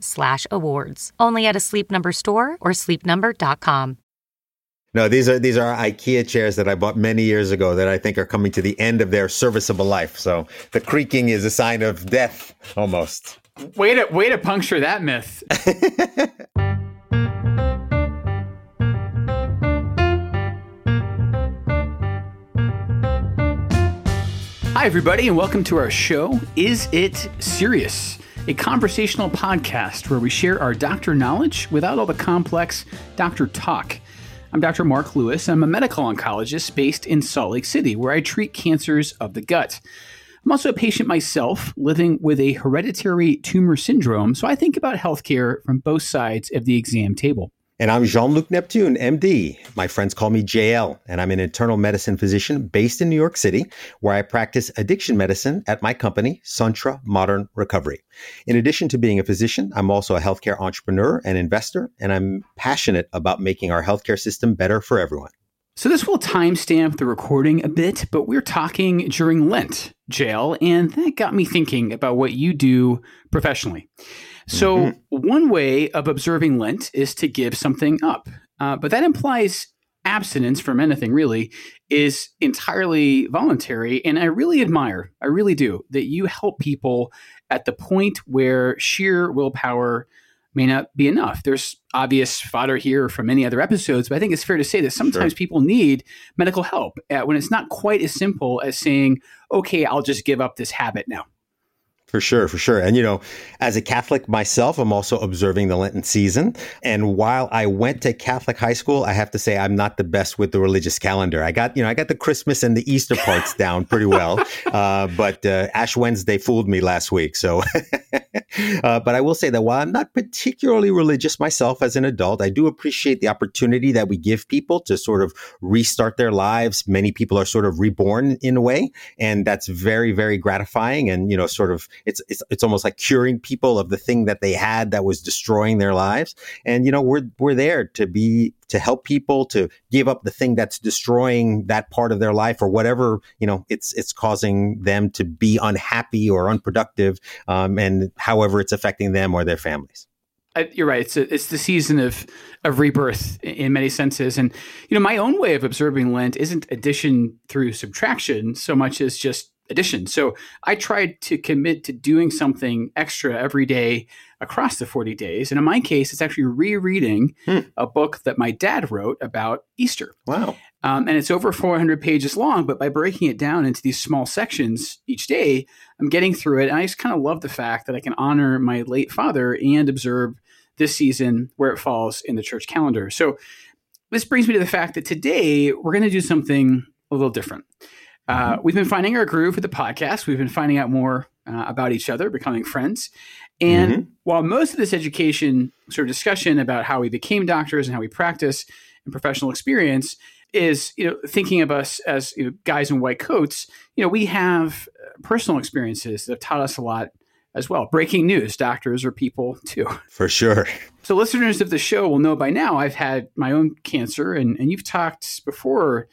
slash awards. Only at a Sleep Number store or sleepnumber.com. No, these are these are IKEA chairs that I bought many years ago that I think are coming to the end of their serviceable life. So the creaking is a sign of death almost. Way to way to puncture that myth. Hi, everybody, and welcome to our show, Is It Serious? A conversational podcast where we share our doctor knowledge without all the complex doctor talk. I'm Dr. Mark Lewis. I'm a medical oncologist based in Salt Lake City, where I treat cancers of the gut. I'm also a patient myself living with a hereditary tumor syndrome, so I think about healthcare from both sides of the exam table. And I'm Jean Luc Neptune, MD. My friends call me JL, and I'm an internal medicine physician based in New York City, where I practice addiction medicine at my company, Suntra Modern Recovery. In addition to being a physician, I'm also a healthcare entrepreneur and investor, and I'm passionate about making our healthcare system better for everyone. So, this will timestamp the recording a bit, but we're talking during Lent, JL, and that got me thinking about what you do professionally. So, mm-hmm. one way of observing Lent is to give something up, uh, but that implies abstinence from anything really is entirely voluntary. And I really admire, I really do, that you help people at the point where sheer willpower may not be enough. There's obvious fodder here from many other episodes, but I think it's fair to say that sometimes sure. people need medical help uh, when it's not quite as simple as saying, okay, I'll just give up this habit now. For sure, for sure. And, you know, as a Catholic myself, I'm also observing the Lenten season. And while I went to Catholic high school, I have to say I'm not the best with the religious calendar. I got, you know, I got the Christmas and the Easter parts down pretty well. Uh, but uh, Ash Wednesday fooled me last week. So, uh, but I will say that while I'm not particularly religious myself as an adult, I do appreciate the opportunity that we give people to sort of restart their lives. Many people are sort of reborn in a way. And that's very, very gratifying and, you know, sort of it's, it's, it's almost like curing people of the thing that they had that was destroying their lives. And, you know, we're, we're there to be, to help people to give up the thing that's destroying that part of their life or whatever, you know, it's, it's causing them to be unhappy or unproductive. Um, and however it's affecting them or their families. You're right. It's a, it's the season of of rebirth in many senses, and you know my own way of observing Lent isn't addition through subtraction so much as just addition. So I tried to commit to doing something extra every day across the 40 days. And in my case, it's actually rereading hmm. a book that my dad wrote about Easter. Wow. Um, and it's over 400 pages long, but by breaking it down into these small sections each day, I'm getting through it. And I just kind of love the fact that I can honor my late father and observe this season where it falls in the church calendar. So this brings me to the fact that today we're going to do something a little different. Uh, mm-hmm. we've been finding our groove with the podcast. We've been finding out more uh, about each other, becoming friends. And mm-hmm. while most of this education sort of discussion about how we became doctors and how we practice and professional experience is, you know, thinking of us as you know, guys in white coats, you know, we have uh, personal experiences that have taught us a lot as well. Breaking news, doctors are people too. For sure. So listeners of the show will know by now I've had my own cancer and, and you've talked before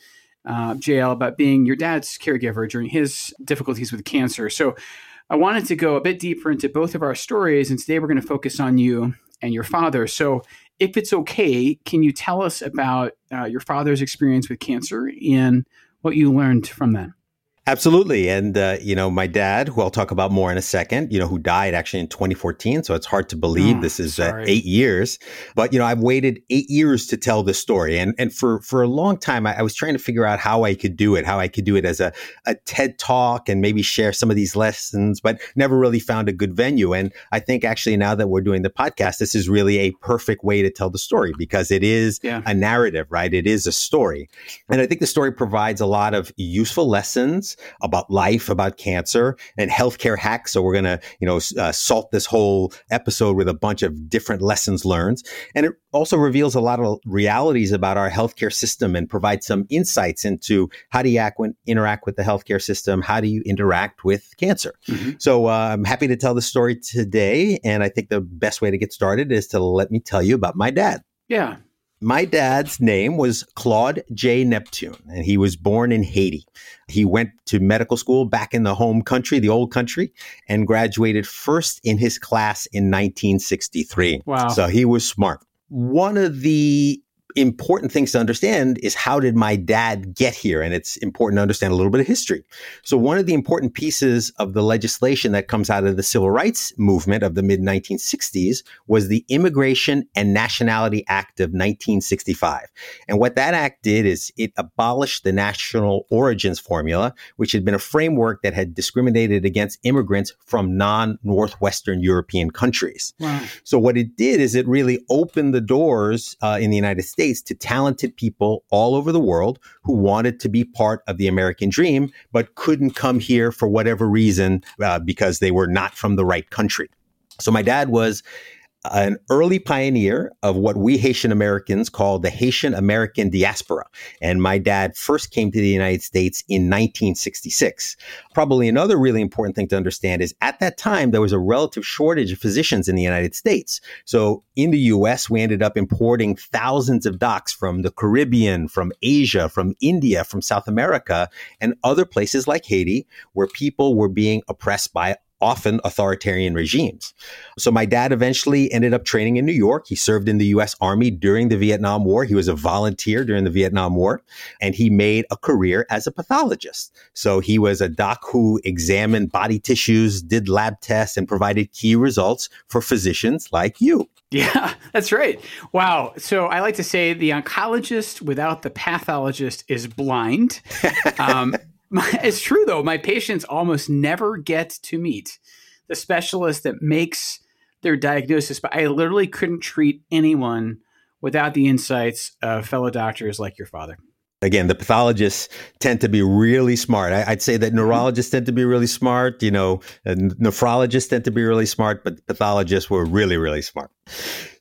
uh, JL about being your dad's caregiver during his difficulties with cancer. So I wanted to go a bit deeper into both of our stories, and today we're going to focus on you and your father. So, if it's okay, can you tell us about uh, your father's experience with cancer and what you learned from that? Absolutely. And, uh, you know, my dad, who I'll talk about more in a second, you know, who died actually in 2014. So it's hard to believe oh, this is uh, eight years. But, you know, I've waited eight years to tell this story. And, and for, for a long time, I, I, was trying to figure out how I could do it, how I could do it as a, a TED talk and maybe share some of these lessons, but never really found a good venue. And I think actually now that we're doing the podcast, this is really a perfect way to tell the story because it is yeah. a narrative, right? It is a story. And I think the story provides a lot of useful lessons about life, about cancer, and healthcare hacks. So we're going to, you know, uh, salt this whole episode with a bunch of different lessons learned. And it also reveals a lot of realities about our healthcare system and provides some insights into how do you act when, interact with the healthcare system? How do you interact with cancer? Mm-hmm. So uh, I'm happy to tell the story today. And I think the best way to get started is to let me tell you about my dad. Yeah. My dad's name was Claude J. Neptune, and he was born in Haiti. He went to medical school back in the home country, the old country, and graduated first in his class in 1963. Wow. So he was smart. One of the important things to understand is how did my dad get here? And it's important to understand a little bit of history. So one of the important pieces of the legislation that comes out of the civil rights movement of the mid 1960s was the Immigration and Nationality Act of 1965. And what that act did is it abolished the national origins formula, which had been a framework that had discriminated against immigrants from non-Northwestern European countries. Wow. So what it did is it really opened the doors uh, in the United States States to talented people all over the world who wanted to be part of the American dream, but couldn't come here for whatever reason uh, because they were not from the right country. So my dad was an early pioneer of what we Haitian Americans call the Haitian American diaspora. And my dad first came to the United States in 1966. Probably another really important thing to understand is at that time, there was a relative shortage of physicians in the United States. So in the US, we ended up importing thousands of docs from the Caribbean, from Asia, from India, from South America, and other places like Haiti, where people were being oppressed by often authoritarian regimes. So my dad eventually ended up training in New York. He served in the US Army during the Vietnam War. He was a volunteer during the Vietnam War and he made a career as a pathologist. So he was a doc who examined body tissues, did lab tests and provided key results for physicians like you. Yeah, that's right. Wow. So I like to say the oncologist without the pathologist is blind. Um, my, it's true though. My patients almost never get to meet the specialist that makes their diagnosis, but I literally couldn't treat anyone without the insights of fellow doctors like your father. Again, the pathologists tend to be really smart. I, would say that mm-hmm. neurologists tend to be really smart. You know, nephrologists tend to be really smart, but pathologists were really, really smart.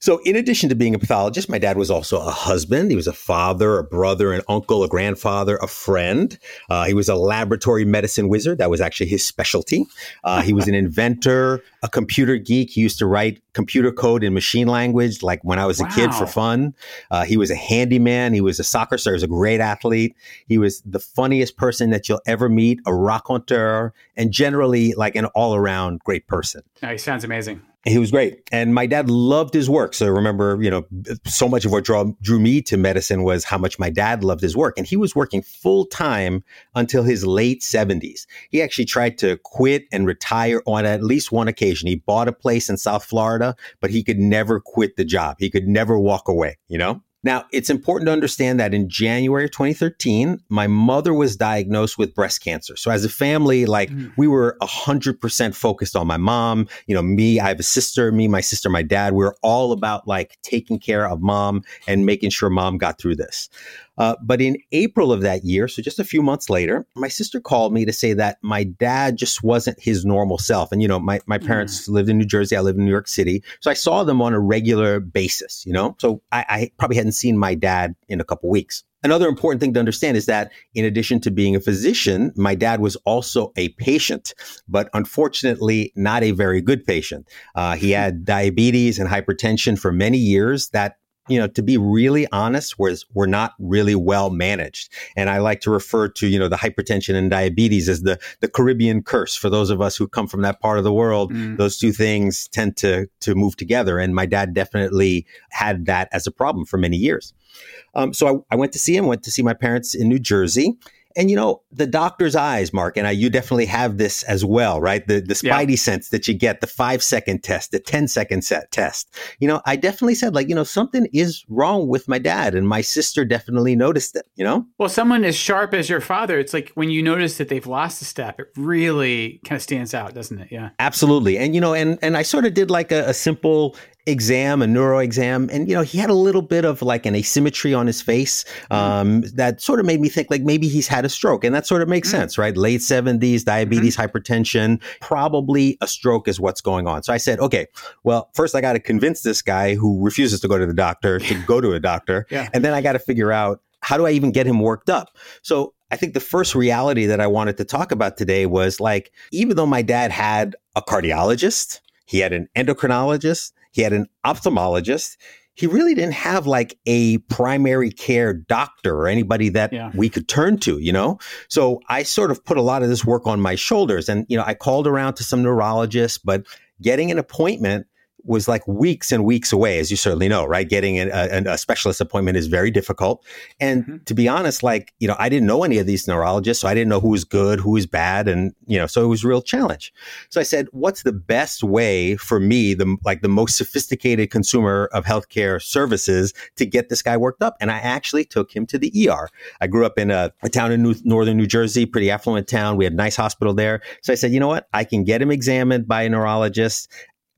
So, in addition to being a pathologist, my dad was also a husband. He was a father, a brother, an uncle, a grandfather, a friend. Uh, he was a laboratory medicine wizard. That was actually his specialty. Uh, he was an inventor, a computer geek. He used to write computer code in machine language, like when I was wow. a kid for fun. Uh, he was a handyman. He was a soccer star. He was a great athlete. He was the funniest person that you'll ever meet, a raconteur, and generally like an all around great person. Oh, he sounds amazing. He was great. And my dad loved his work. So remember, you know, so much of what drew, drew me to medicine was how much my dad loved his work. And he was working full time until his late 70s. He actually tried to quit and retire on at least one occasion. He bought a place in South Florida, but he could never quit the job. He could never walk away, you know? Now, it's important to understand that in January 2013, my mother was diagnosed with breast cancer. So as a family, like mm. we were 100% focused on my mom, you know, me, I have a sister, me, my sister, my dad. We we're all about like taking care of mom and making sure mom got through this. Uh, but in April of that year, so just a few months later, my sister called me to say that my dad just wasn't his normal self. And, you know, my, my parents mm. lived in New Jersey. I live in New York City. So I saw them on a regular basis, you know? So I, I probably hadn't seen my dad in a couple weeks. Another important thing to understand is that in addition to being a physician, my dad was also a patient, but unfortunately not a very good patient. Uh, he had diabetes and hypertension for many years that you know, to be really honest, was were not really well managed. And I like to refer to, you know, the hypertension and diabetes as the the Caribbean curse. For those of us who come from that part of the world, mm. those two things tend to to move together. And my dad definitely had that as a problem for many years. Um, so I, I went to see him, went to see my parents in New Jersey. And you know, the doctor's eyes, Mark, and I, you definitely have this as well, right? The the spidey yeah. sense that you get, the five second test, the ten second set test. You know, I definitely said like, you know, something is wrong with my dad, and my sister definitely noticed it. You know, well, someone as sharp as your father, it's like when you notice that they've lost a step, it really kind of stands out, doesn't it? Yeah, absolutely. And you know, and and I sort of did like a, a simple exam, a neuro exam, and you know he had a little bit of like an asymmetry on his face mm-hmm. um, mm-hmm. that sort of made me think like maybe he's had a stroke, and that sort of makes mm-hmm. sense, right? Late seventies, diabetes, mm-hmm. hypertension, probably a stroke is what's going on. So I said, okay, well, first I got to convince this guy who refuses to go to the doctor to go to a doctor, yeah. and then I got to figure out how do I even get him worked up. So I think the first reality that I wanted to talk about today was like, even though my dad had a cardiologist, he had an endocrinologist, he had an ophthalmologist. He really didn't have like a primary care doctor or anybody that yeah. we could turn to, you know? So I sort of put a lot of this work on my shoulders. And, you know, I called around to some neurologists, but getting an appointment was like weeks and weeks away, as you certainly know, right? Getting a, a, a specialist appointment is very difficult. And mm-hmm. to be honest, like, you know, I didn't know any of these neurologists, so I didn't know who was good, who was bad. And, you know, so it was a real challenge. So I said, what's the best way for me, the, like the most sophisticated consumer of healthcare services to get this guy worked up? And I actually took him to the ER. I grew up in a, a town in New, northern New Jersey, pretty affluent town. We had a nice hospital there. So I said, you know what? I can get him examined by a neurologist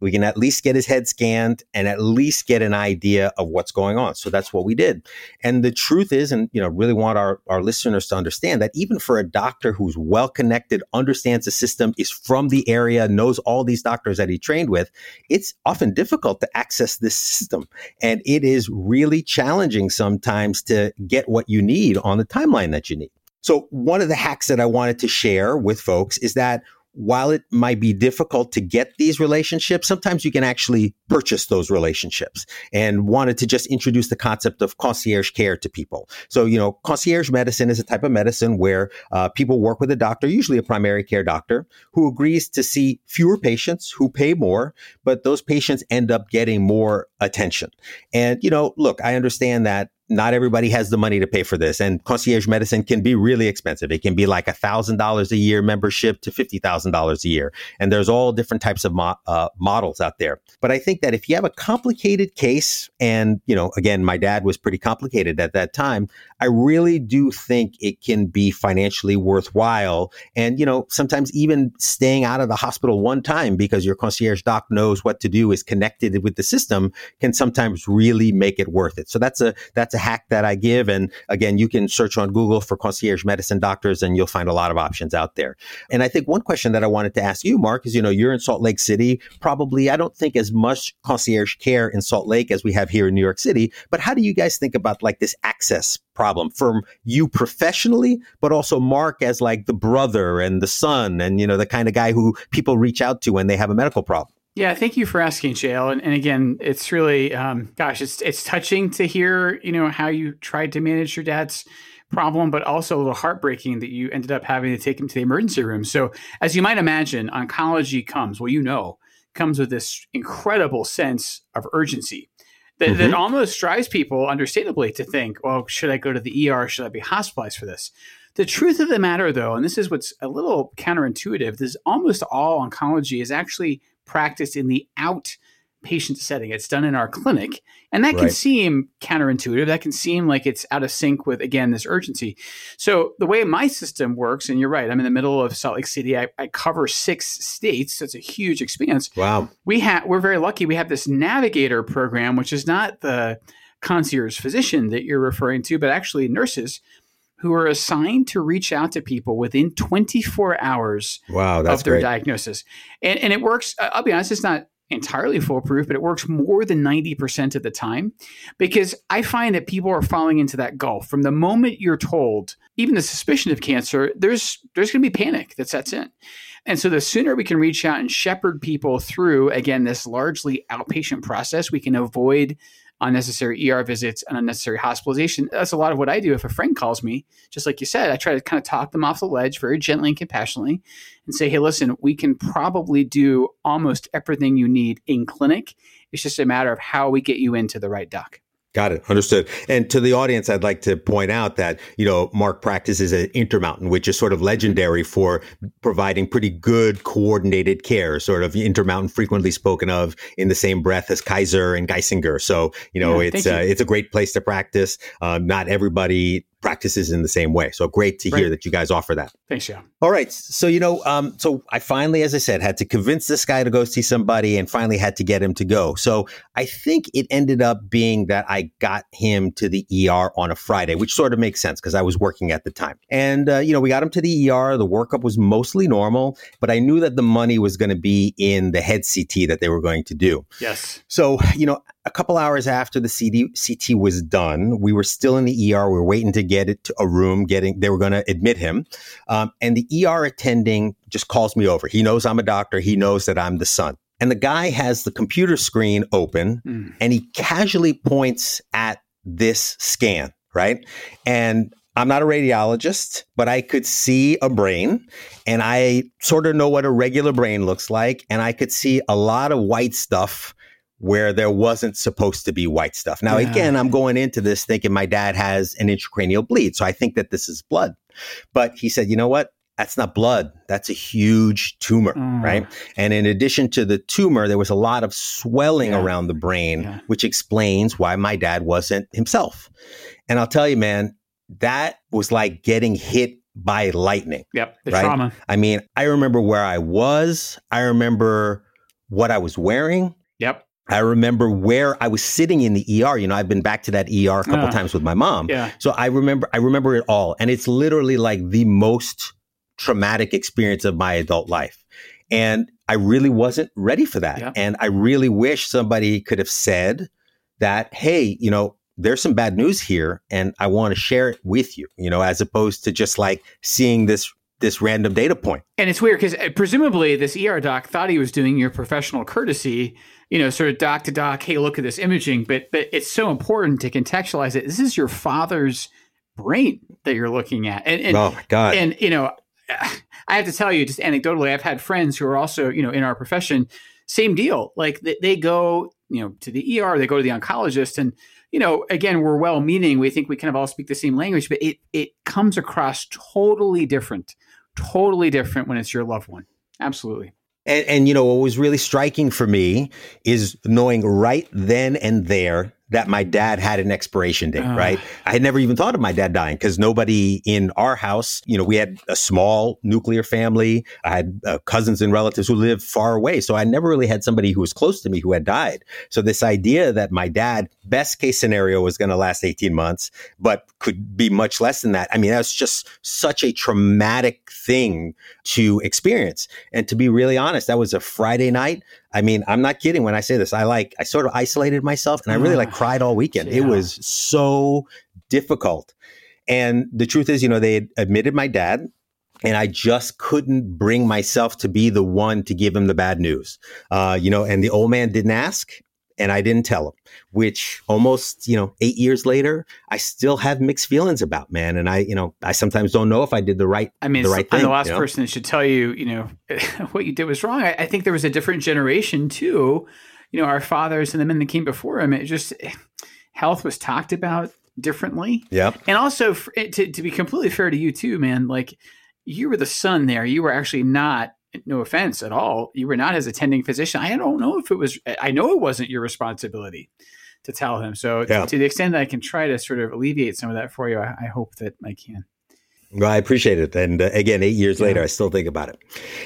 we can at least get his head scanned and at least get an idea of what's going on. So that's what we did. And the truth is, and you know, really want our, our listeners to understand that even for a doctor who's well connected, understands the system, is from the area, knows all these doctors that he trained with, it's often difficult to access this system. And it is really challenging sometimes to get what you need on the timeline that you need. So one of the hacks that I wanted to share with folks is that while it might be difficult to get these relationships, sometimes you can actually purchase those relationships and wanted to just introduce the concept of concierge care to people. So, you know, concierge medicine is a type of medicine where uh, people work with a doctor, usually a primary care doctor, who agrees to see fewer patients who pay more, but those patients end up getting more attention. And, you know, look, I understand that not everybody has the money to pay for this. And concierge medicine can be really expensive. It can be like a thousand dollars a year membership to fifty thousand dollars a year. And there's all different types of mo- uh, models out there. But I think that if you have a complicated case, and you know, again, my dad was pretty complicated at that time. I really do think it can be financially worthwhile. And you know, sometimes even staying out of the hospital one time because your concierge doc knows what to do, is connected with the system, can sometimes really make it worth it. So that's a that's hack that I give. And again, you can search on Google for concierge medicine doctors and you'll find a lot of options out there. And I think one question that I wanted to ask you, Mark, is, you know, you're in Salt Lake City, probably, I don't think as much concierge care in Salt Lake as we have here in New York City, but how do you guys think about like this access problem from you professionally, but also Mark as like the brother and the son and, you know, the kind of guy who people reach out to when they have a medical problem? Yeah, thank you for asking, JL. And, and again, it's really, um, gosh, it's it's touching to hear, you know, how you tried to manage your dad's problem, but also a little heartbreaking that you ended up having to take him to the emergency room. So, as you might imagine, oncology comes, well, you know, comes with this incredible sense of urgency that, mm-hmm. that almost drives people, understandably, to think, well, should I go to the ER? Should I be hospitalized for this? The truth of the matter, though, and this is what's a little counterintuitive, is almost all oncology is actually practiced in the outpatient setting. It's done in our clinic. And that right. can seem counterintuitive. That can seem like it's out of sync with, again, this urgency. So, the way my system works, and you're right, I'm in the middle of Salt Lake City. I, I cover six states. So it's a huge expanse. Wow. We have, we're very lucky. We have this navigator program, which is not the concierge physician that you're referring to, but actually nurses who are assigned to reach out to people within 24 hours wow, that's of their great. diagnosis. And, and it works, I'll be honest, it's not entirely foolproof, but it works more than 90% of the time because I find that people are falling into that gulf. From the moment you're told, even the suspicion of cancer, there's there's going to be panic that sets in. And so the sooner we can reach out and shepherd people through again this largely outpatient process, we can avoid unnecessary ER visits and unnecessary hospitalization. That's a lot of what I do. If a friend calls me, just like you said, I try to kind of talk them off the ledge very gently and compassionately and say, hey, listen, we can probably do almost everything you need in clinic. It's just a matter of how we get you into the right doc. Got it. Understood. And to the audience, I'd like to point out that, you know, Mark practices at Intermountain, which is sort of legendary for providing pretty good coordinated care, sort of Intermountain frequently spoken of in the same breath as Kaiser and Geisinger. So, you know, yeah, it's, uh, it's a great place to practice. Um, not everybody practices in the same way. So great to hear that you guys offer that. Thanks, yeah. All right. So, you know, um, so I finally, as I said, had to convince this guy to go see somebody and finally had to get him to go. So I think it ended up being that I got him to the ER on a Friday, which sort of makes sense because I was working at the time. And, uh, you know, we got him to the ER. The workup was mostly normal, but I knew that the money was going to be in the head CT that they were going to do. Yes. So, you know, a couple hours after the CD, CT was done, we were still in the ER. We were waiting to get it to a room. Getting they were going to admit him, um, and the ER attending just calls me over. He knows I'm a doctor. He knows that I'm the son. And the guy has the computer screen open, mm. and he casually points at this scan, right? And I'm not a radiologist, but I could see a brain and I sort of know what a regular brain looks like. And I could see a lot of white stuff where there wasn't supposed to be white stuff. Now, yeah. again, I'm going into this thinking my dad has an intracranial bleed. So I think that this is blood. But he said, you know what? That's not blood. That's a huge tumor, mm. right? And in addition to the tumor, there was a lot of swelling yeah. around the brain, yeah. which explains why my dad wasn't himself. And I'll tell you, man, that was like getting hit by lightning. Yep. The right? trauma. I mean, I remember where I was. I remember what I was wearing. Yep. I remember where I was sitting in the ER. You know, I've been back to that ER a couple uh, times with my mom. Yeah. So I remember, I remember it all, and it's literally like the most traumatic experience of my adult life, and I really wasn't ready for that. Yeah. And I really wish somebody could have said that, hey, you know, there's some bad news here, and I want to share it with you. You know, as opposed to just like seeing this this random data point. And it's weird because uh, presumably this ER doc thought he was doing your professional courtesy you know, sort of doc to doc, hey, look at this imaging, but but it's so important to contextualize it. This is your father's brain that you're looking at. And, and oh my God. And you know, I have to tell you, just anecdotally, I've had friends who are also, you know, in our profession, same deal. Like they, they go, you know, to the ER, they go to the oncologist and you know, again, we're well meaning. We think we kind of all speak the same language, but it it comes across totally different, totally different when it's your loved one. Absolutely. And, and, you know, what was really striking for me is knowing right then and there that my dad had an expiration date, uh. right? I had never even thought of my dad dying because nobody in our house, you know, we had a small nuclear family. I had uh, cousins and relatives who lived far away. So I never really had somebody who was close to me who had died. So this idea that my dad, best case scenario, was going to last 18 months, but could be much less than that. I mean, that's just such a traumatic thing to experience. And to be really honest, that was a Friday night. I mean, I'm not kidding when I say this. I like, I sort of isolated myself and I really like cried all weekend. Yeah. It was so difficult. And the truth is, you know, they admitted my dad and I just couldn't bring myself to be the one to give him the bad news. Uh, you know, and the old man didn't ask and I didn't tell him, which almost, you know, eight years later, I still have mixed feelings about, man. And I, you know, I sometimes don't know if I did the right, I mean, the right thing. I'm the last you know? person that should tell you, you know, what you did was wrong. I, I, think there was a different generation too. You know, our fathers and the men that came before him, it just, health was talked about differently. Yeah. And also to, to be completely fair to you too, man, like you were the son there. You were actually not no offense at all, you were not his attending physician. I don't know if it was, I know it wasn't your responsibility to tell him. So, yeah. to the extent that I can try to sort of alleviate some of that for you, I, I hope that I can. Well, I appreciate it. And uh, again, eight years yeah. later, I still think about it.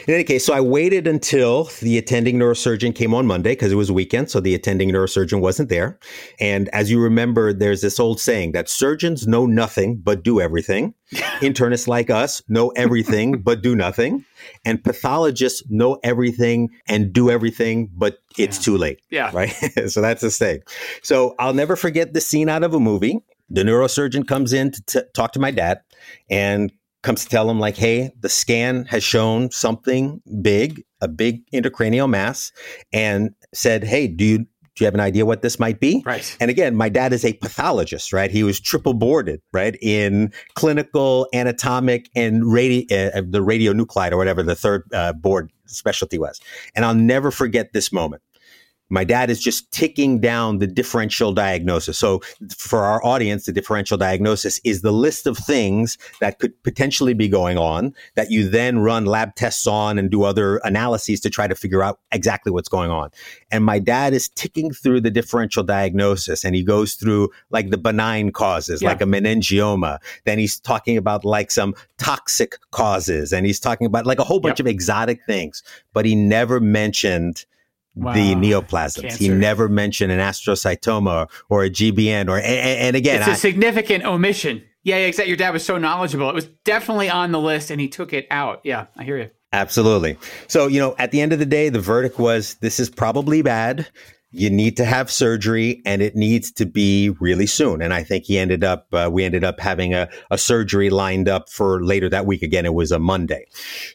In any case, so I waited until the attending neurosurgeon came on Monday because it was a weekend. So the attending neurosurgeon wasn't there. And as you remember, there's this old saying that surgeons know nothing but do everything. Internists like us know everything but do nothing. And pathologists know everything and do everything, but it's yeah. too late. Yeah. Right. so that's the saying. So I'll never forget the scene out of a movie the neurosurgeon comes in to t- talk to my dad and comes to tell him like hey the scan has shown something big a big intracranial mass and said hey do you do you have an idea what this might be? Right. And again, my dad is a pathologist, right? He was triple boarded, right, in clinical, anatomic, and radio, uh, the radionuclide or whatever the third uh, board specialty was. And I'll never forget this moment. My dad is just ticking down the differential diagnosis. So for our audience, the differential diagnosis is the list of things that could potentially be going on that you then run lab tests on and do other analyses to try to figure out exactly what's going on. And my dad is ticking through the differential diagnosis and he goes through like the benign causes, yeah. like a meningioma. Then he's talking about like some toxic causes and he's talking about like a whole bunch yep. of exotic things, but he never mentioned Wow. the neoplasms. Cancer. He never mentioned an astrocytoma or a GBM or and, and again, it's a I, significant omission. Yeah, exactly. Your dad was so knowledgeable. It was definitely on the list, and he took it out. Yeah, I hear you. Absolutely. So you know, at the end of the day, the verdict was this is probably bad. You need to have surgery, and it needs to be really soon. And I think he ended up. Uh, we ended up having a, a surgery lined up for later that week. Again, it was a Monday.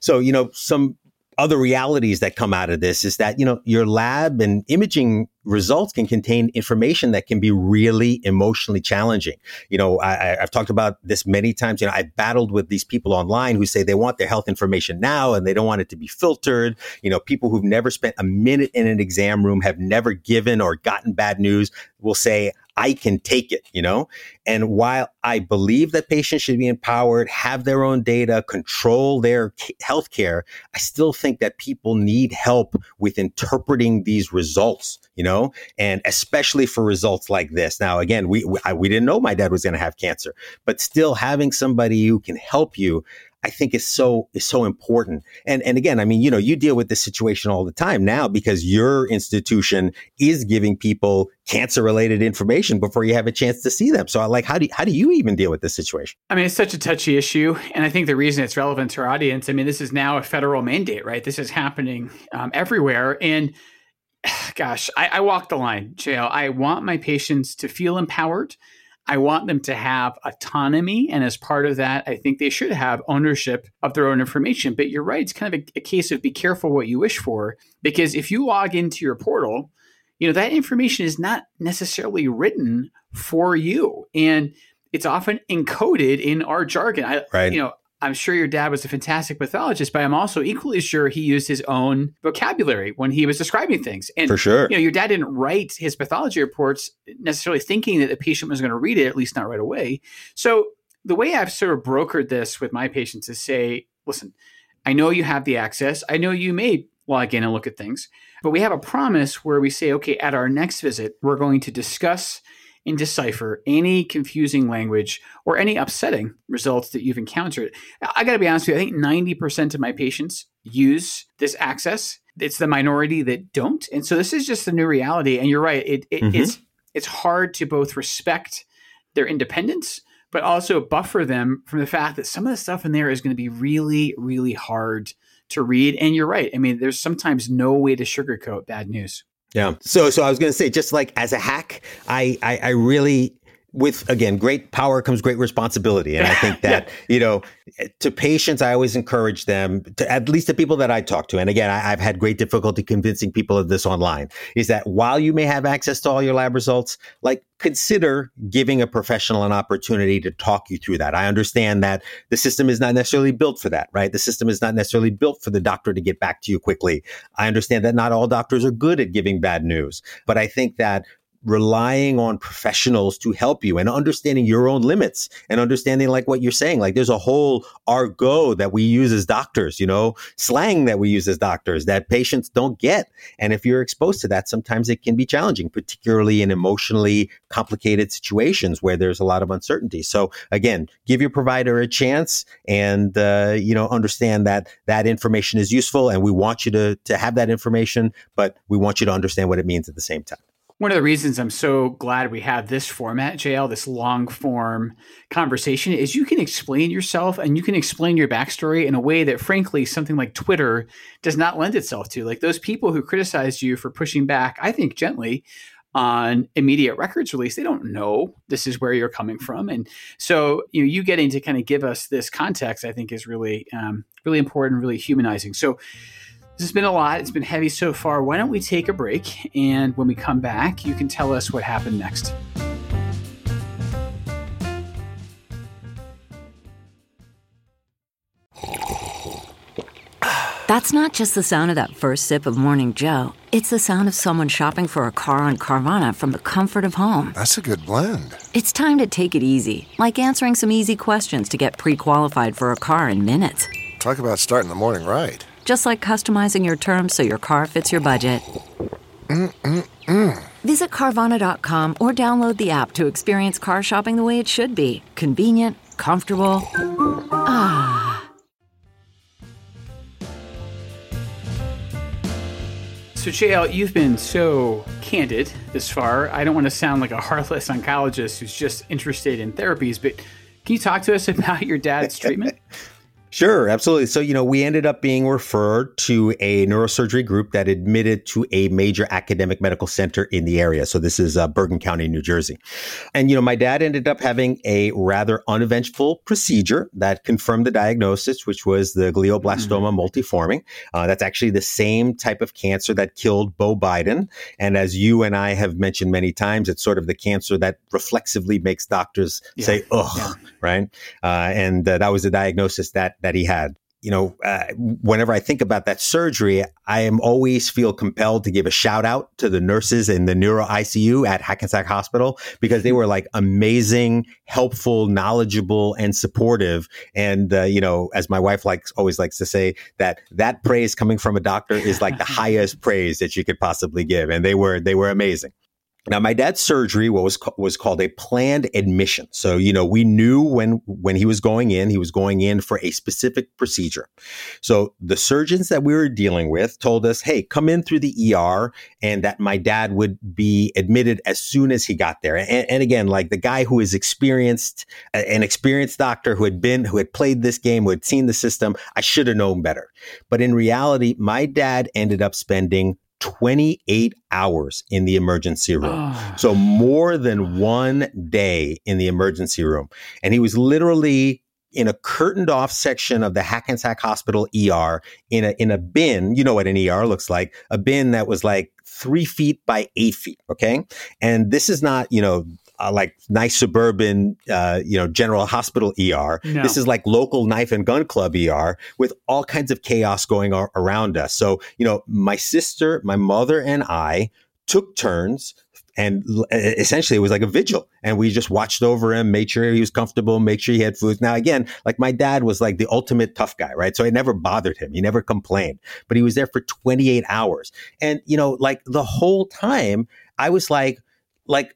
So you know, some other realities that come out of this is that, you know, your lab and imaging results can contain information that can be really emotionally challenging. You know, I, have talked about this many times. You know, I've battled with these people online who say they want their health information now and they don't want it to be filtered. You know, people who've never spent a minute in an exam room, have never given or gotten bad news will say, I can take it, you know? And while I believe that patients should be empowered, have their own data, control their health care, I still think that people need help with interpreting these results, you know, and especially for results like this. Now, again, we, we, I, we didn't know my dad was going to have cancer, but still having somebody who can help you, I think is so is so important. And and again, I mean, you know, you deal with this situation all the time now because your institution is giving people cancer related information before you have a chance to see them. So like how do you, how do you even deal with this situation? I mean, it's such a touchy issue, and I think the reason it's relevant to our audience, I mean, this is now a federal mandate, right? This is happening um, everywhere, and gosh, I, I walk the line, JL. I want my patients to feel empowered. I want them to have autonomy. And as part of that, I think they should have ownership of their own information. But you're right, it's kind of a, a, case of be careful what you wish for. Because if you log into your portal, you know, that information is not necessarily written for you. And it's often encoded in our jargon. I, right. You know, I'm sure your dad was a fantastic pathologist, but I'm also equally sure he used his own vocabulary when he was describing things. And for sure, you know, your dad didn't write his pathology reports necessarily thinking that the patient was going to read it, at least not right away. So the way I've sort of brokered this with my patients is say, listen, I know you have the access. I know you may log in and look at things, but we have a promise where we say, okay, at our next visit, we're going to discuss and decipher any confusing language or any upsetting results that you've encountered. I got to be honest with you, I think 90% of my patients use this access. It's the minority that don't. And so this is just the new reality. And you're right, it, it, mm-hmm. it's, it's hard to both respect their independence, but also buffer them from the fact that some of the stuff in there is going to be really, really hard to read. And you're right. I mean, there's sometimes no way to sugarcoat bad news. Yeah. So so I was going to say, just like as a hack, I, I, I really with again great power comes great responsibility. And i think that yeah. you know to patients i always encourage them to at least the people that i talk to and again I, have had great difficulty convincing people of this online is that while you may have access to all your lab results like consider giving a professional an opportunity to talk you through that. I understand that the system is not necessarily built for that right? The system is not necessarily built for the doctor to get back to you quickly. I understand that not all doctors are good at giving bad news but i think that relying on professionals to help you and understanding your own limits and understanding like what you're saying. Like there's a whole argot that we use as doctors you know slang that we use as doctors that patients don't get. And if you're exposed to that sometimes it can be challenging particularly in emotionally complicated situations where there's a lot of uncertainty. So again give your provider a chance and uh, you know understand that that information is useful and we want you to to have that information but we want you to understand what it means at the same time one of the reasons I'm so glad we have this format, JL, this long form conversation, is you can explain yourself and you can explain your backstory in a way that, frankly, something like Twitter does not lend itself to. Like those people who criticized you for pushing back, I think gently, on immediate records release, they don't know this is where you're coming from. And so, you know, you getting to kind of give us this context, I think, is really, um, really important, really humanizing. So, this has been a lot. It's been heavy so far. Why don't we take a break? And when we come back, you can tell us what happened next. That's not just the sound of that first sip of Morning Joe. It's the sound of someone shopping for a car on Carvana from the comfort of home. That's a good blend. It's time to take it easy, like answering some easy questions to get pre qualified for a car in minutes. Talk about starting the morning right. Just like customizing your terms so your car fits your budget. Mm-mm-mm. Visit Carvana.com or download the app to experience car shopping the way it should be convenient, comfortable. Ah. So, JL, you've been so candid this far. I don't want to sound like a heartless oncologist who's just interested in therapies, but can you talk to us about your dad's treatment? Sure, absolutely. So, you know, we ended up being referred to a neurosurgery group that admitted to a major academic medical center in the area. So, this is uh, Bergen County, New Jersey. And, you know, my dad ended up having a rather uneventful procedure that confirmed the diagnosis, which was the glioblastoma mm-hmm. multiforme. Uh, that's actually the same type of cancer that killed Beau Biden. And as you and I have mentioned many times, it's sort of the cancer that reflexively makes doctors yeah. say, ugh, yeah. right? Uh, and uh, that was the diagnosis that that he had. You know, uh, whenever I think about that surgery, I am always feel compelled to give a shout out to the nurses in the neuro ICU at Hackensack Hospital because they were like amazing, helpful, knowledgeable, and supportive. And uh, you know, as my wife likes always likes to say, that that praise coming from a doctor is like the highest praise that you could possibly give, and they were they were amazing. Now, my dad's surgery was was called a planned admission. So, you know, we knew when when he was going in, he was going in for a specific procedure. So, the surgeons that we were dealing with told us, "Hey, come in through the ER," and that my dad would be admitted as soon as he got there. And, and again, like the guy who is experienced, an experienced doctor who had been who had played this game, who had seen the system, I should have known better. But in reality, my dad ended up spending 28 hours in the emergency room. Oh. So more than one day in the emergency room. And he was literally in a curtained off section of the Hackensack Hospital ER in a, in a bin. You know what an ER looks like, a bin that was like three feet by eight feet. Okay. And this is not, you know, uh, like nice suburban, uh, you know, general hospital ER. No. This is like local knife and gun club ER with all kinds of chaos going ar- around us. So, you know, my sister, my mother, and I took turns and essentially it was like a vigil and we just watched over him made sure he was comfortable make sure he had food now again like my dad was like the ultimate tough guy right so it never bothered him he never complained but he was there for 28 hours and you know like the whole time i was like like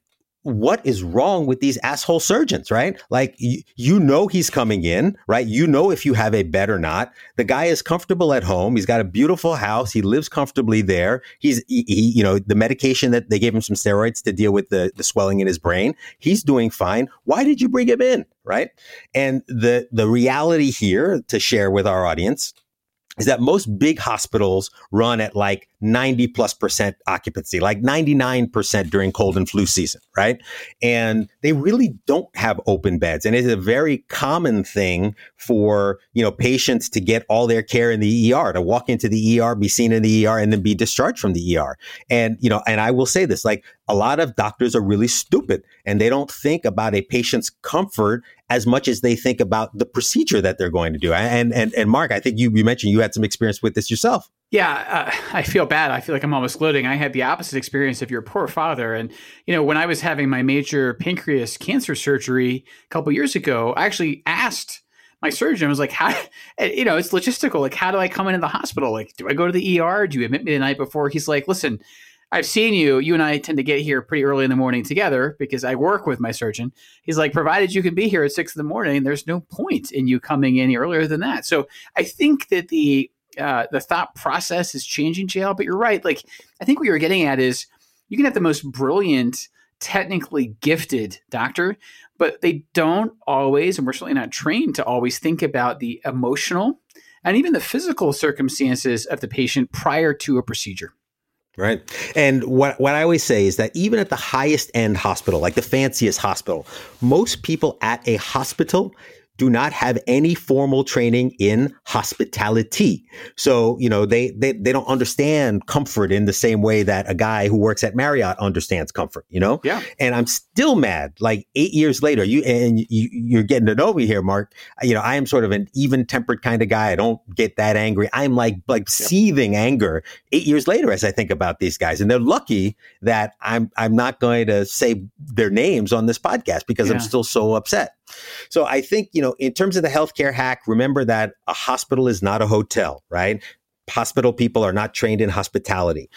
what is wrong with these asshole surgeons, right? Like, you, you know, he's coming in, right? You know, if you have a bed or not. The guy is comfortable at home. He's got a beautiful house. He lives comfortably there. He's, he, he, you know, the medication that they gave him some steroids to deal with the, the swelling in his brain. He's doing fine. Why did you bring him in? Right. And the, the reality here to share with our audience is that most big hospitals run at like 90 plus percent occupancy, like 99% during cold and flu season, right? And they really don't have open beds. And it's a very common thing for, you know, patients to get all their care in the ER, to walk into the ER, be seen in the ER, and then be discharged from the ER. And, you know, and I will say this, like a lot of doctors are really stupid and they don't think about a patient's comfort as much as they think about the procedure that they're going to do. And and and Mark, I think you you mentioned you had some experience with this yourself. Yeah, uh, I feel bad. I feel like I'm almost gloating. I had the opposite experience of your poor father. And, you know, when I was having my major pancreas cancer surgery a couple years ago, I actually asked my surgeon, was like, how, you know, it's logistical. Like, how do I come into the hospital? Like, do I go to the ER? Do you admit me the night before? He's like, listen, I've seen you. You and I tend to get here pretty early in the morning together because I work with my surgeon. He's like, provided you can be here at six in the morning, there's no point in you coming in earlier than that. So I think that the uh, the thought process is changing, JL. But you're right. Like I think what you're getting at is you can have the most brilliant, technically gifted doctor, but they don't always, and we're certainly not trained to always think about the emotional and even the physical circumstances of the patient prior to a procedure. Right. And what, what I always say is that even at the highest end hospital, like the fanciest hospital, most people at a hospital do not have any formal training in hospitality. So, you know, they, they, they don't understand comfort in the same way that a guy who works at Marriott understands comfort, you know? Yeah. And I'm still mad like eight years later. You, and you, you're getting to know me here, Mark. You know, I am sort of an even tempered kind of guy. I don't get that angry. I'm like, like seething anger eight years later as I think about these guys. And they're lucky that I'm, I'm not going to say their names on this podcast because yeah. I'm still so upset. So I think, you know, in terms of the healthcare hack, remember that a hospital is not a hotel, right? Hospital people are not trained in hospitality.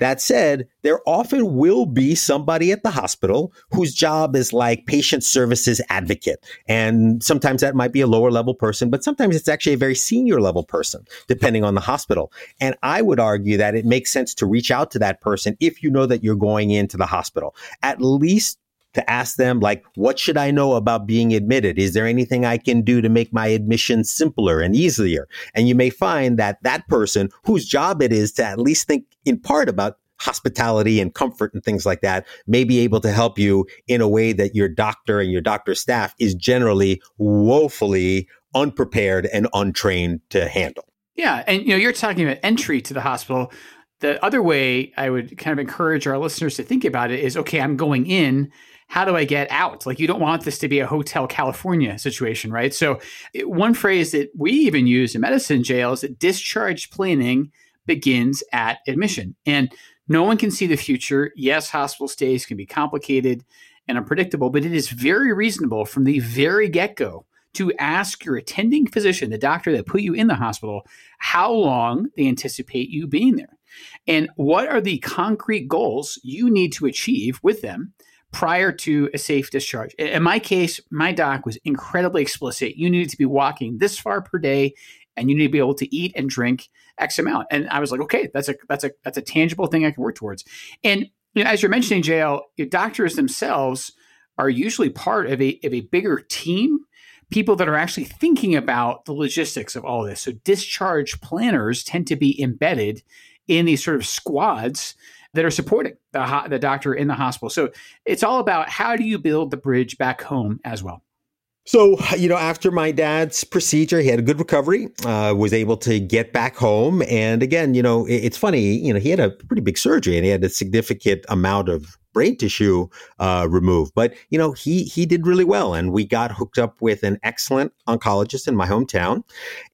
That said, there often will be somebody at the hospital whose job is like patient services advocate. And sometimes that might be a lower level person, but sometimes it's actually a very senior level person, depending on the hospital. And I would argue that it makes sense to reach out to that person if you know that you're going into the hospital. At least to ask them like what should i know about being admitted? Is there anything i can do to make my admission simpler and easier? And you may find that that person whose job it is to at least think in part about hospitality and comfort and things like that may be able to help you in a way that your doctor and your doctor staff is generally woefully unprepared and untrained to handle. Yeah and you know you're talking about entry to the hospital. The other way I would kind of encourage our listeners to think about it is okay, I'm going in how do I get out? Like, you don't want this to be a Hotel California situation, right? So, it, one phrase that we even use in medicine JL is that discharge planning begins at admission. And no one can see the future. Yes, hospital stays can be complicated and unpredictable, but it is very reasonable from the very get go to ask your attending physician, the doctor that put you in the hospital, how long they anticipate you being there. And what are the concrete goals you need to achieve with them prior to a safe discharge. In my case, my doc was incredibly explicit. You needed to be walking this far per day and you need to be able to eat and drink X amount. And I was like, okay, that's a that's a that's a tangible thing I can work towards. And you know, as you're mentioning, JL, doctors themselves are usually part of a of a bigger team. People that are actually thinking about the logistics of all this. So discharge planners tend to be embedded in these sort of squads that are supporting the, ho- the doctor in the hospital. So it's all about how do you build the bridge back home as well. So, you know, after my dad's procedure, he had a good recovery, uh, was able to get back home. And again, you know, it, it's funny, you know, he had a pretty big surgery and he had a significant amount of brain tissue uh, removed. But, you know, he, he did really well. And we got hooked up with an excellent oncologist in my hometown.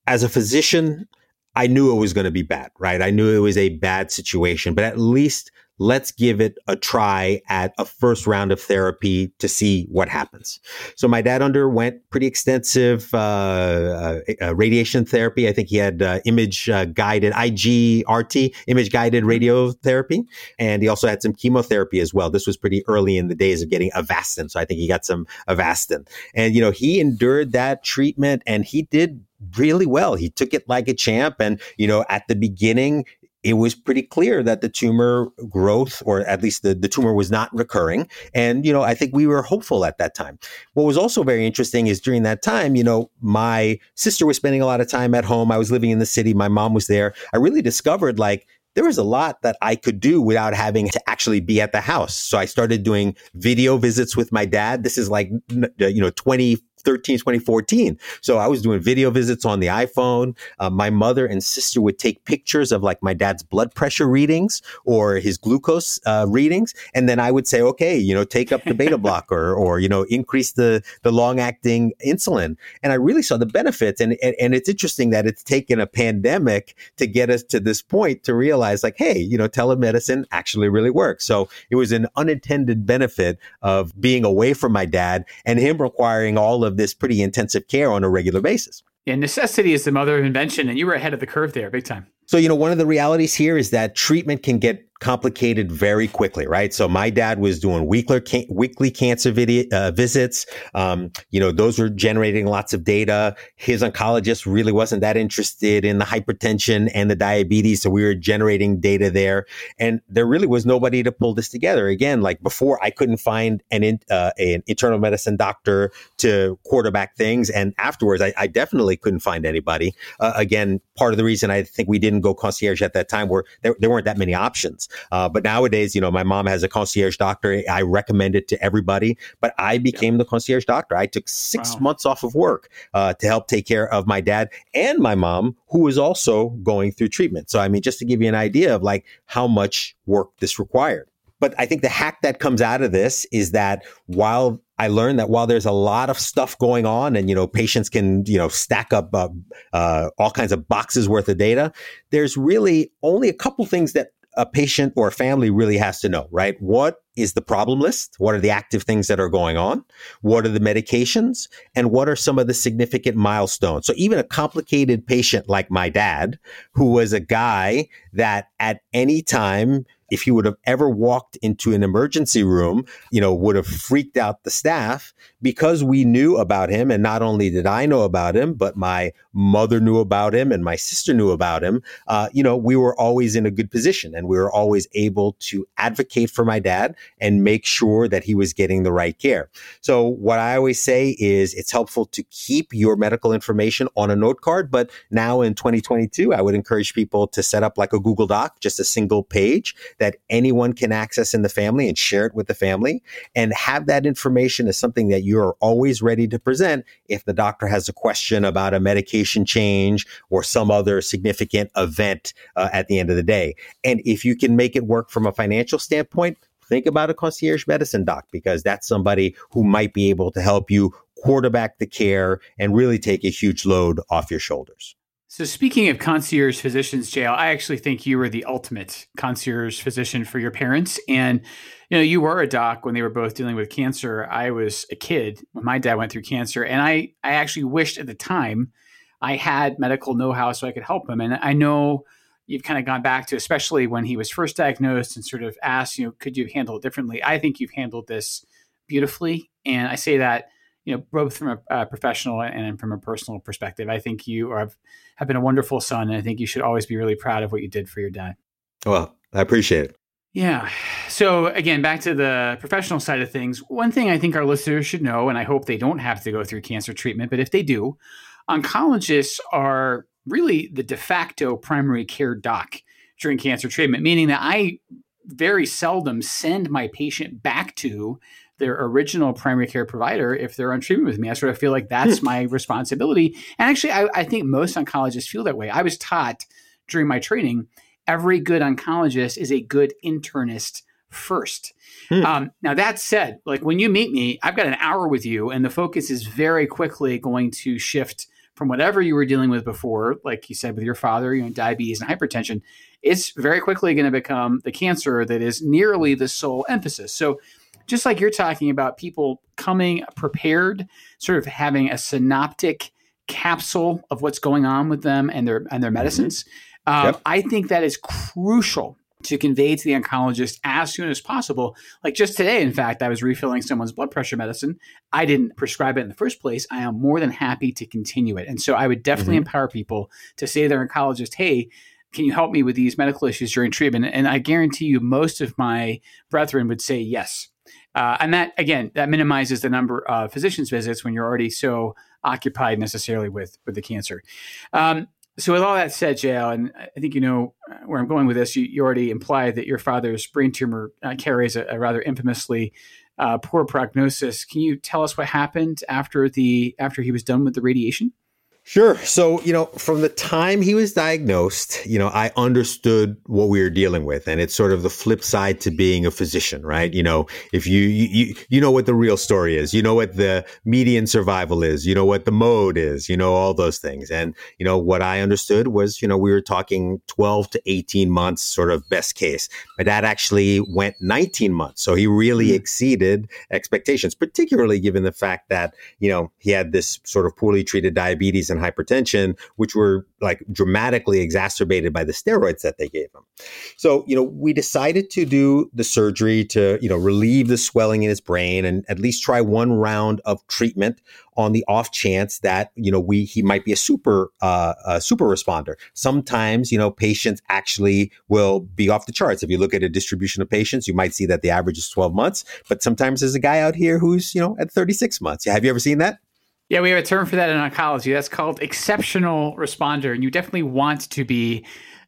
As a physician, I knew it was going to be bad, right? I knew it was a bad situation, but at least let's give it a try at a first round of therapy to see what happens. So my dad underwent pretty extensive uh, uh, uh radiation therapy. I think he had uh, image uh, guided IGRT, image guided mm-hmm. radiotherapy, and he also had some chemotherapy as well. This was pretty early in the days of getting Avastin, so I think he got some Avastin. And you know, he endured that treatment, and he did really well. He took it like a champ. And, you know, at the beginning, it was pretty clear that the tumor growth, or at least the, the tumor was not recurring. And, you know, I think we were hopeful at that time. What was also very interesting is during that time, you know, my sister was spending a lot of time at home. I was living in the city. My mom was there. I really discovered like, there was a lot that I could do without having to actually be at the house. So I started doing video visits with my dad. This is like, you know, 20, 2013, 2014. So I was doing video visits on the iPhone. Uh, my mother and sister would take pictures of like my dad's blood pressure readings or his glucose uh, readings. And then I would say, okay, you know, take up the beta blocker or, you know, increase the, the long acting insulin. And I really saw the benefits. And, and, and it's interesting that it's taken a pandemic to get us to this point to realize like, hey, you know, telemedicine actually really works. So it was an unintended benefit of being away from my dad and him requiring all of this pretty intensive care on a regular basis. Yeah, necessity is the mother of invention, and you were ahead of the curve there, big time. So, you know, one of the realities here is that treatment can get complicated very quickly, right? So my dad was doing weekly weekly cancer video, uh, visits. Um, you know, those were generating lots of data. His oncologist really wasn't that interested in the hypertension and the diabetes, so we were generating data there. And there really was nobody to pull this together. Again, like before, I couldn't find an in, uh, an internal medicine doctor to quarterback things, and afterwards, I, I definitely couldn't find anybody. Uh, again, part of the reason I think we didn't go concierge at that time were there, there weren't that many options. Uh, but nowadays, you know, my mom has a concierge doctor. I recommend it to everybody. But I became yeah. the concierge doctor. I took six wow. months off of work uh, to help take care of my dad and my mom, who was also going through treatment. So, I mean, just to give you an idea of like how much work this required. But I think the hack that comes out of this is that while I learned that while there's a lot of stuff going on and, you know, patients can, you know, stack up uh, uh, all kinds of boxes worth of data, there's really only a couple things that a patient or a family really has to know, right? What is the problem list? What are the active things that are going on? What are the medications? And what are some of the significant milestones? So even a complicated patient like my dad, who was a guy that at any time if he would have ever walked into an emergency room, you know, would have freaked out the staff because we knew about him. And not only did I know about him, but my mother knew about him and my sister knew about him. Uh, you know, we were always in a good position and we were always able to advocate for my dad and make sure that he was getting the right care. So what I always say is it's helpful to keep your medical information on a note card. But now in 2022, I would encourage people to set up like a Google Doc, just a single page that anyone can access in the family and share it with the family and have that information as something that you're always ready to present if the doctor has a question about a medication change or some other significant event uh, at the end of the day. And if you can make it work from a financial standpoint, think about a concierge medicine doc because that's somebody who might be able to help you quarterback the care and really take a huge load off your shoulders. So speaking of concierge physicians, JL, I actually think you were the ultimate concierge physician for your parents. And you know, you were a doc when they were both dealing with cancer. I was a kid when my dad went through cancer, and I I actually wished at the time I had medical know-how so I could help him. And I know you've kind of gone back to, especially when he was first diagnosed, and sort of asked, you know, could you handle it differently? I think you've handled this beautifully, and I say that you know, both from a uh, professional and from a personal perspective. I think you are, have been a wonderful son, and I think you should always be really proud of what you did for your dad. Well, I appreciate it. Yeah. So again, back to the professional side of things. One thing I think our listeners should know, and I hope they don't have to go through cancer treatment, but if they do, oncologists are really the de facto primary care doc during cancer treatment, meaning that I very seldom send my patient back to their original primary care provider if they're on treatment with me. I sort of feel like that's hmm. my responsibility. And actually, I, I think most oncologists feel that way. I was taught during my training every good oncologist is a good internist first. Hmm. Um, now, that said, like when you meet me, I've got an hour with you, and the focus is very quickly going to shift from whatever you were dealing with before, like you said with your father, you know, diabetes and hypertension. It's very quickly going to become the cancer that is nearly the sole emphasis. So just like you're talking about people coming prepared, sort of having a synoptic capsule of what's going on with them and their and their mm-hmm. medicines. Mm-hmm. yep. I think that is crucial to convey to the oncologist as soon as possible. Like just today, in fact, I was refilling someone's blood pressure medicine. I didn't prescribe it in the first place. I am more than happy to continue it. And so I would definitely mm-hmm. empower people to say to their oncologist, hey, can you help me with these medical issues during treatment? And I guarantee you, most of my brethren would say yes. Uh, and that again, that minimizes the number of physicians visits when you're already so occupied necessarily with with the cancer. Um, so with all that said, JL, and I think you know uh, where I'm going with this. You, you already implied that your father's brain tumor uh, carries a, a, rather infamously uh, poor prognosis. Can you tell us what happened after the after he was done with the radiation? Sure. So, you know, from the time he was diagnosed, you know, I understood what we were dealing with. And it's sort of the flip side to being a physician, right? You know, if you, you, you know what the real story is, you know what the median survival is, you know what the mode is, you know, all those things. And, you know, what I understood was, you know, we were talking 12 to 18 months, sort of best case. My dad actually went 19 months. So he really mm-hmm. exceeded expectations, particularly given the fact that, you know, he had this sort of poorly treated diabetes and hypertension, which were like dramatically exacerbated by the steroids that they gave him. So, you know, we decided to do the surgery to, you know, relieve the swelling in his brain and at least try one round of treatment on the off chance that you know we he might be a super uh, a super responder. Sometimes you know patients actually will be off the charts. If you look at a distribution of patients, you might see that the average is 12 months, but sometimes there's a guy out here who's you know at 36 months. Have you ever seen that? Yeah, we have a term for that in oncology. That's called exceptional responder. And you definitely want to be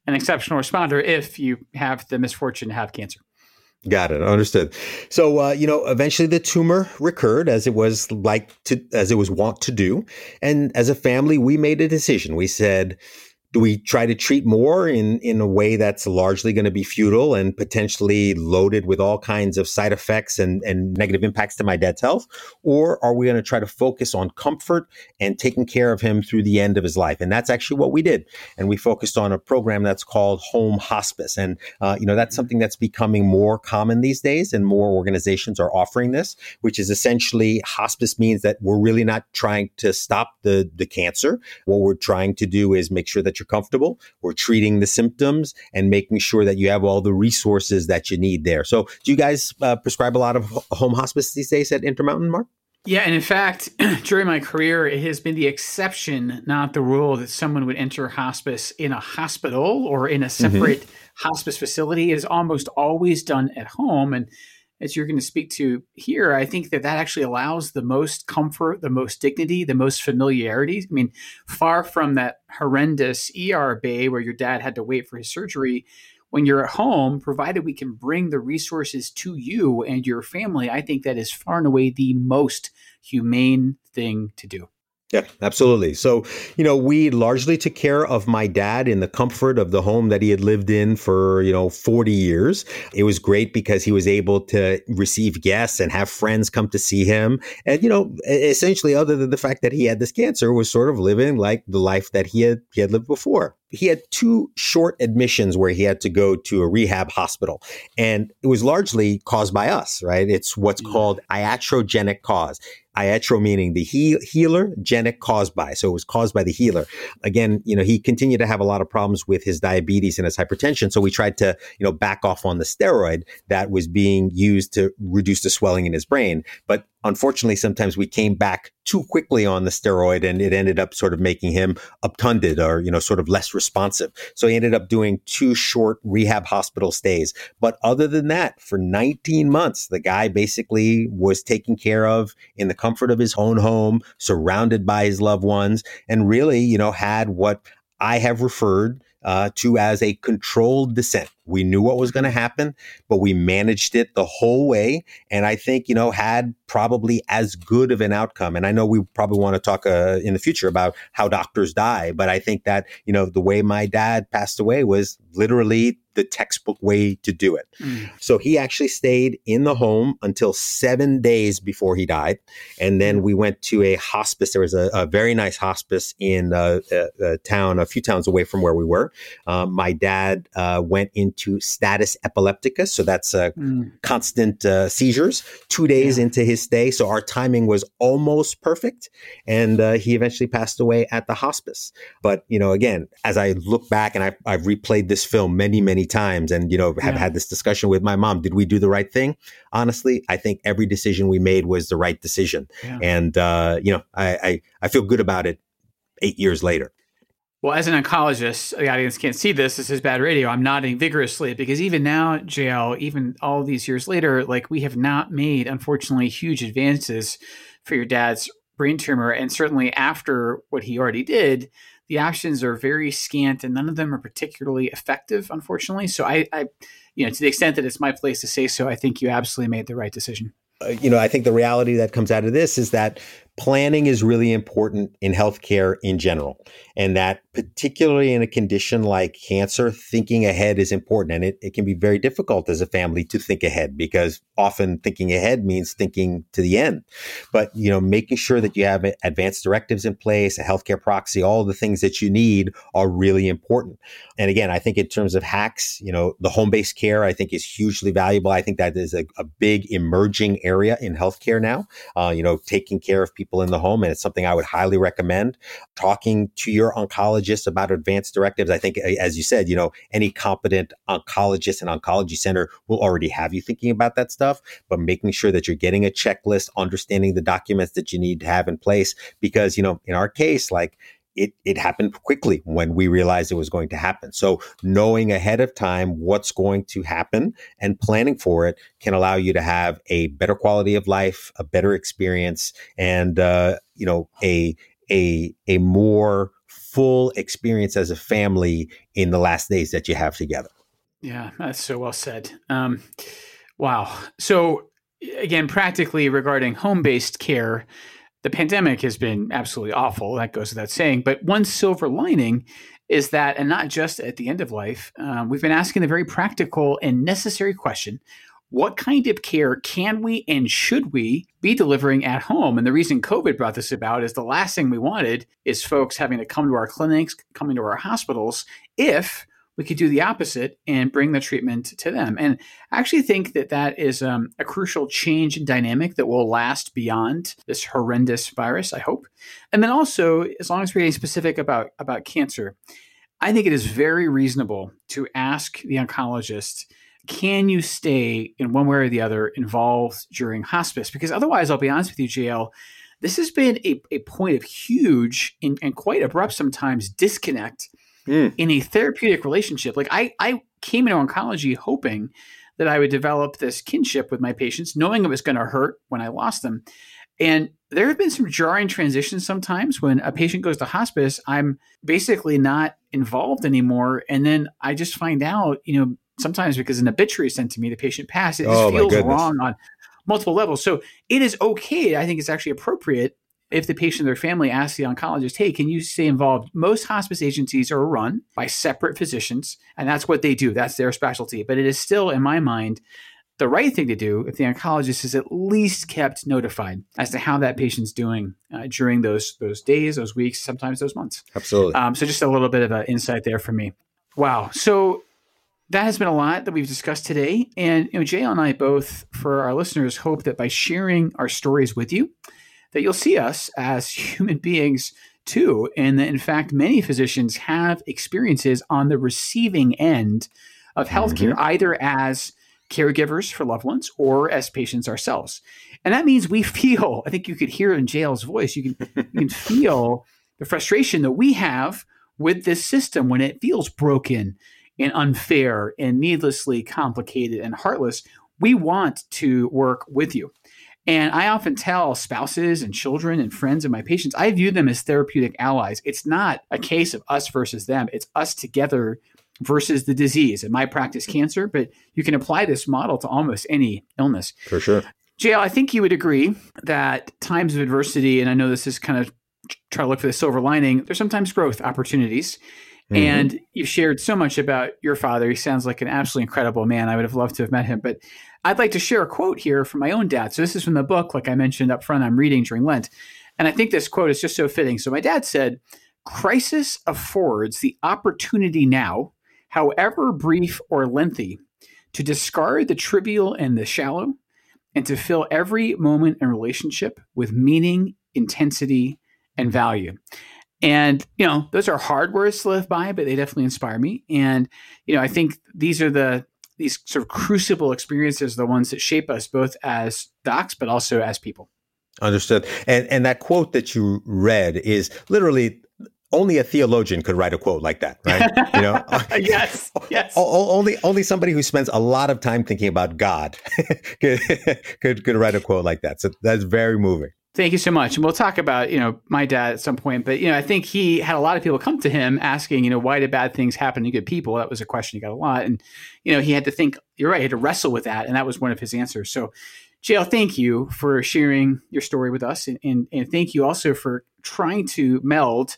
an exceptional responder if you have the misfortune to have cancer. Got it. Understood. So, uh, you know, eventually the tumor recurred as it was like to, as it was wont to do. And as a family, we made a decision. We said, do we try to treat more in, in a way that's largely going to be futile and potentially loaded with all kinds of side effects and, and negative impacts to my dad's health? Or are we going to try to focus on comfort and taking care of him through the end of his life? And that's actually what we did. And we focused on a program that's called home hospice. And, uh, you know, that's something that's becoming more common these days and more organizations are offering this, which is essentially hospice means that we're really not trying to stop the, the cancer. What we're trying to do is make sure that you're comfortable. We're treating the symptoms and making sure that you have all the resources that you need there. So, do you guys uh, prescribe a lot of home hospice these days at Intermountain, Mark? Yeah, and in fact, during my career, it has been the exception, not the rule, that someone would enter hospice in a hospital or in a mm-hmm. separate mm-hmm. hospice facility. It is almost always done at home. And as you're going to speak to here, I think that that actually allows the most comfort, the most dignity, the most familiarity. I mean, far from that horrendous ER bay where your dad had to wait for his surgery. When you're at home, provided we can bring the resources to you and your family, I think that is far and away the most humane thing to do. Yeah, absolutely. So, you know, we largely took care of my dad in the comfort of the home that he had lived in for, you know, 40 years. It was great because he was able to receive guests and have friends come to see him. And, you know, essentially, other than the fact that he had this cancer, was sort of living like the life that he had, he had lived before he had two short admissions where he had to go to a rehab hospital. And it was largely caused by us, right? It's what's yeah. called iatrogenic cause. Iatro meaning the he- healer, genic caused by. So it was caused by the healer. Again, you know, he continued to have a lot of problems with his diabetes and his hypertension. So we tried to, you know, back off on the steroid that was being used to reduce the swelling in his brain. But unfortunately, sometimes we came back too quickly on the steroid and it ended up sort of making him obtunded or, you know, sort of less responsive. So he ended up doing two short rehab hospital stays. But other than that, for 19 months, the guy basically was taken care of in the comfort of his own home, surrounded by his loved ones, and really, you know, had what I have referred uh, to as a controlled descent. We knew what was going to happen, but we managed it the whole way. And I think, you know, had probably as good of an outcome. And I know we probably want to talk uh, in the future about how doctors die, but I think that, you know, the way my dad passed away was literally the textbook way to do it. Mm. So he actually stayed in the home until seven days before he died. And then we went to a hospice. There was a, a very nice hospice in a, a, a, town, a few towns away from where we were. Um, my dad uh, went into status epilepticus. So that's uh, mm. constant uh, seizures two days yeah. into his stay. So our timing was almost perfect. And uh, he eventually passed away at the hospice. But, you know, again, as I look back and I, I've replayed this film many, many times and, you know, have yeah. had this discussion with my mom. Did we do the right thing? Honestly, I think every decision we made was the right decision. Yeah. And, uh, you know, I, I, I feel good about it eight years later. Well, as an oncologist, the audience can't see this. This is bad radio. I'm nodding vigorously because even now, JL, even all these years later, like we have not made, unfortunately, huge advances for your dad's brain tumor. And certainly after what he already did, the options are very scant and none of them are particularly effective, unfortunately. So I, I you know, to the extent that it's my place to say so, I think you absolutely made the right decision. Uh, you know, I think the reality that comes out of this is that planning is really important in healthcare in general. And that particularly in a condition like cancer, thinking ahead is important. And it, it can be very difficult as a family to think ahead because often thinking ahead means thinking to the end. But, you know, making sure that you have advanced directives in place, a healthcare proxy, all the things that you need are really important. And again, I think in terms of hacks, you know, the home based care, I think is hugely valuable. I think that is a, a big emerging area in healthcare now, uh, you know, taking care of people people in the home. And it's something I would highly recommend. Talking to your oncologist about advanced directives. I think, as you said, you know, any competent oncologist and oncology center will already have you thinking about that stuff, but making sure that you're getting a checklist, understanding the documents that you need to have in place. Because, you know, in our case, like, it, it happened quickly when we realized it was going to happen. So knowing ahead of time what's going to happen and planning for it can allow you to have a better quality of life, a better experience, and uh, you know a a a more full experience as a family in the last days that you have together. Yeah, that's so well said. Um, wow. So, again, practically regarding home based care, the pandemic has been absolutely awful. That goes without saying. But one silver lining is that, and not just at the end of life, um, we've been asking the very practical and necessary question what kind of care can we and should we be delivering at home? And the reason COVID brought this about is the last thing we wanted is folks having to come to our clinics, coming to our hospitals, if we could do the opposite and bring the treatment to them. And I actually think that that is um, a crucial change in dynamic that will last beyond this horrendous virus, I hope. And then also, as long as we're getting specific about, about cancer, I think it is very reasonable to ask the oncologist can you stay in one way or the other involved during hospice? Because otherwise, I'll be honest with you, JL, this has been a, a point of huge and, and quite abrupt sometimes disconnect mm. in a therapeutic relationship. Like I, I came into oncology hoping that I would develop this kinship with my patients, knowing it was going to hurt when I lost them. And there have been some jarring transitions sometimes when a patient goes to hospice, I'm basically not involved anymore. And then I just find out, you know, sometimes because an obituary sent to me, the patient passed. It just oh, feels wrong on multiple levels. So it is okay. I think it's actually appropriate if the patient or their family asks the oncologist, hey, can you stay involved? Most hospice agencies are run by separate physicians, and that's what they do. That's their specialty. But it is still, in my mind, the right thing to do if the oncologist is at least kept notified as to how that patient's doing uh, during those those days, those weeks, sometimes those months. Absolutely. Um, so just a little bit of an insight there for me. Wow. So that has been a lot that we've discussed today. And you know, Jay and I both, for our listeners, hope that by sharing our stories with you, that you'll see us as human beings too. And that in fact, many physicians have experiences on the receiving end of healthcare, mm-hmm. either as caregivers for loved ones or as patients ourselves. And that means we feel, I think you could hear in JL's voice, you can, you can feel the frustration that we have with this system when it feels broken and unfair and needlessly complicated and heartless, we want to work with you. And I often tell spouses and children and friends of my patients, I view them as therapeutic allies. It's not a case of us versus them, it's us together versus the disease. In my practice, cancer, but you can apply this model to almost any illness. For sure. JL, I think you would agree that times of adversity, and I know this is kind of try to look for the silver lining, there's sometimes growth opportunities. Mm-hmm. And you've shared so much about your father. He sounds like an absolutely incredible man. I would have loved to have met him. But I'd like to share a quote here from my own dad. So this is from the book, like I mentioned up front, I'm reading during Lent. And I think this quote is just so fitting. So my dad said, Crisis affords the opportunity now, however brief or lengthy, to discard the trivial and the shallow and to fill every moment and relationship with meaning, intensity, and value. And, you know, those are hard words to live by, but they definitely inspire me. And, you know, I think these are the, these sort of crucible experiences, the ones that shape us both as docs, but also as people. Understood. And, and that quote that you read is literally only a theologian could write a quote like that, right? You know, yes, yes. only only somebody who spends a lot of time thinking about God could, could could write a quote like that. So that's very moving. Thank you so much. And we'll talk about, you know, my dad at some point. But, you know, I think he had a lot of people come to him asking, you know, why do bad things happen to good people? That was a question he got a lot. And, you know, he had to think, you're right, he had to wrestle with that. And that was one of his answers. So, JL, thank you for sharing your story with us. And, and, and thank you also for trying to meld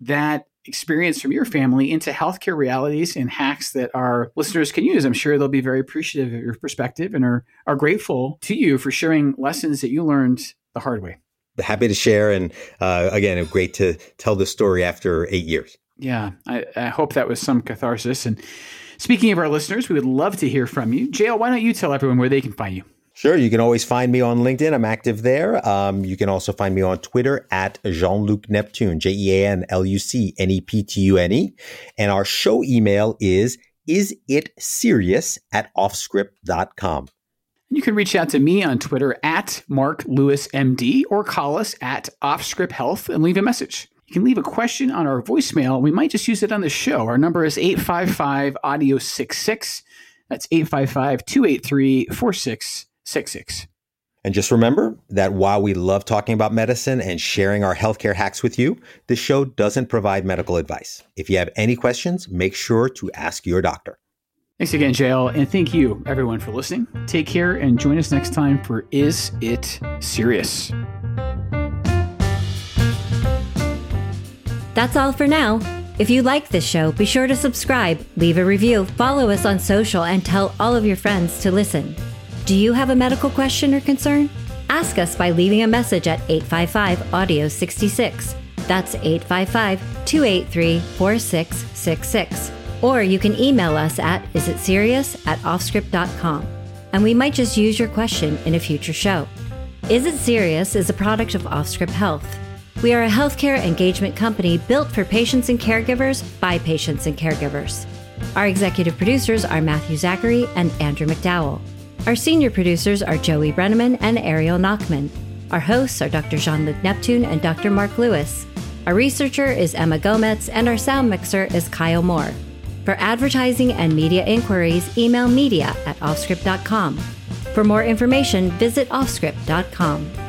that experience from your family into healthcare realities and hacks that our listeners can use. I'm sure they'll be very appreciative of your perspective and are, are grateful to you for sharing lessons that you learned the hard way. Happy to share. And uh, again, great to tell the story after eight years. Yeah, I, I, hope that was some catharsis. And speaking of our listeners, we would love to hear from you. JL, why don't you tell everyone where they can find you? Sure. You can always find me on LinkedIn. I'm active there. Um, you can also find me on Twitter at Jean Luc Neptune, J E A N L U C N E P T U N E. And our show email is is it serious at offscript.com. You can reach out to me on Twitter at Mark Lewis MD or call us at Offscript Health and leave a message. You can leave a question on our voicemail. We might just use it on the show. Our number is 855 Audio 66. That's 855 283 4666. And just remember that while we love talking about medicine and sharing our healthcare hacks with you, this show doesn't provide medical advice. If you have any questions, make sure to ask your doctor. Thanks again, JL, and thank you, everyone, for listening. Take care and join us next time for Is It Serious? That's all for now. If you like this show, be sure to subscribe, leave a review, follow us on social, and tell all of your friends to listen. Do you have a medical question or concern? Ask us by leaving a message at 855 Audio 66. That's 855 283 4666. Or you can email us at isitserious at offscript.com, and we might just use your question in a future show. Is It Serious is a product of Offscript Health. We are a healthcare engagement company built for patients and caregivers by patients and caregivers. Our executive producers are Matthew Zachary and Andrew McDowell. Our senior producers are Joey Brenneman and Ariel Nachman. Our hosts are Dr. Jean Luc Neptune and Dr. Mark Lewis. Our researcher is Emma Gomez, and our sound mixer is Kyle Moore. For advertising and media inquiries, email media at offscript.com. For more information, visit offscript.com.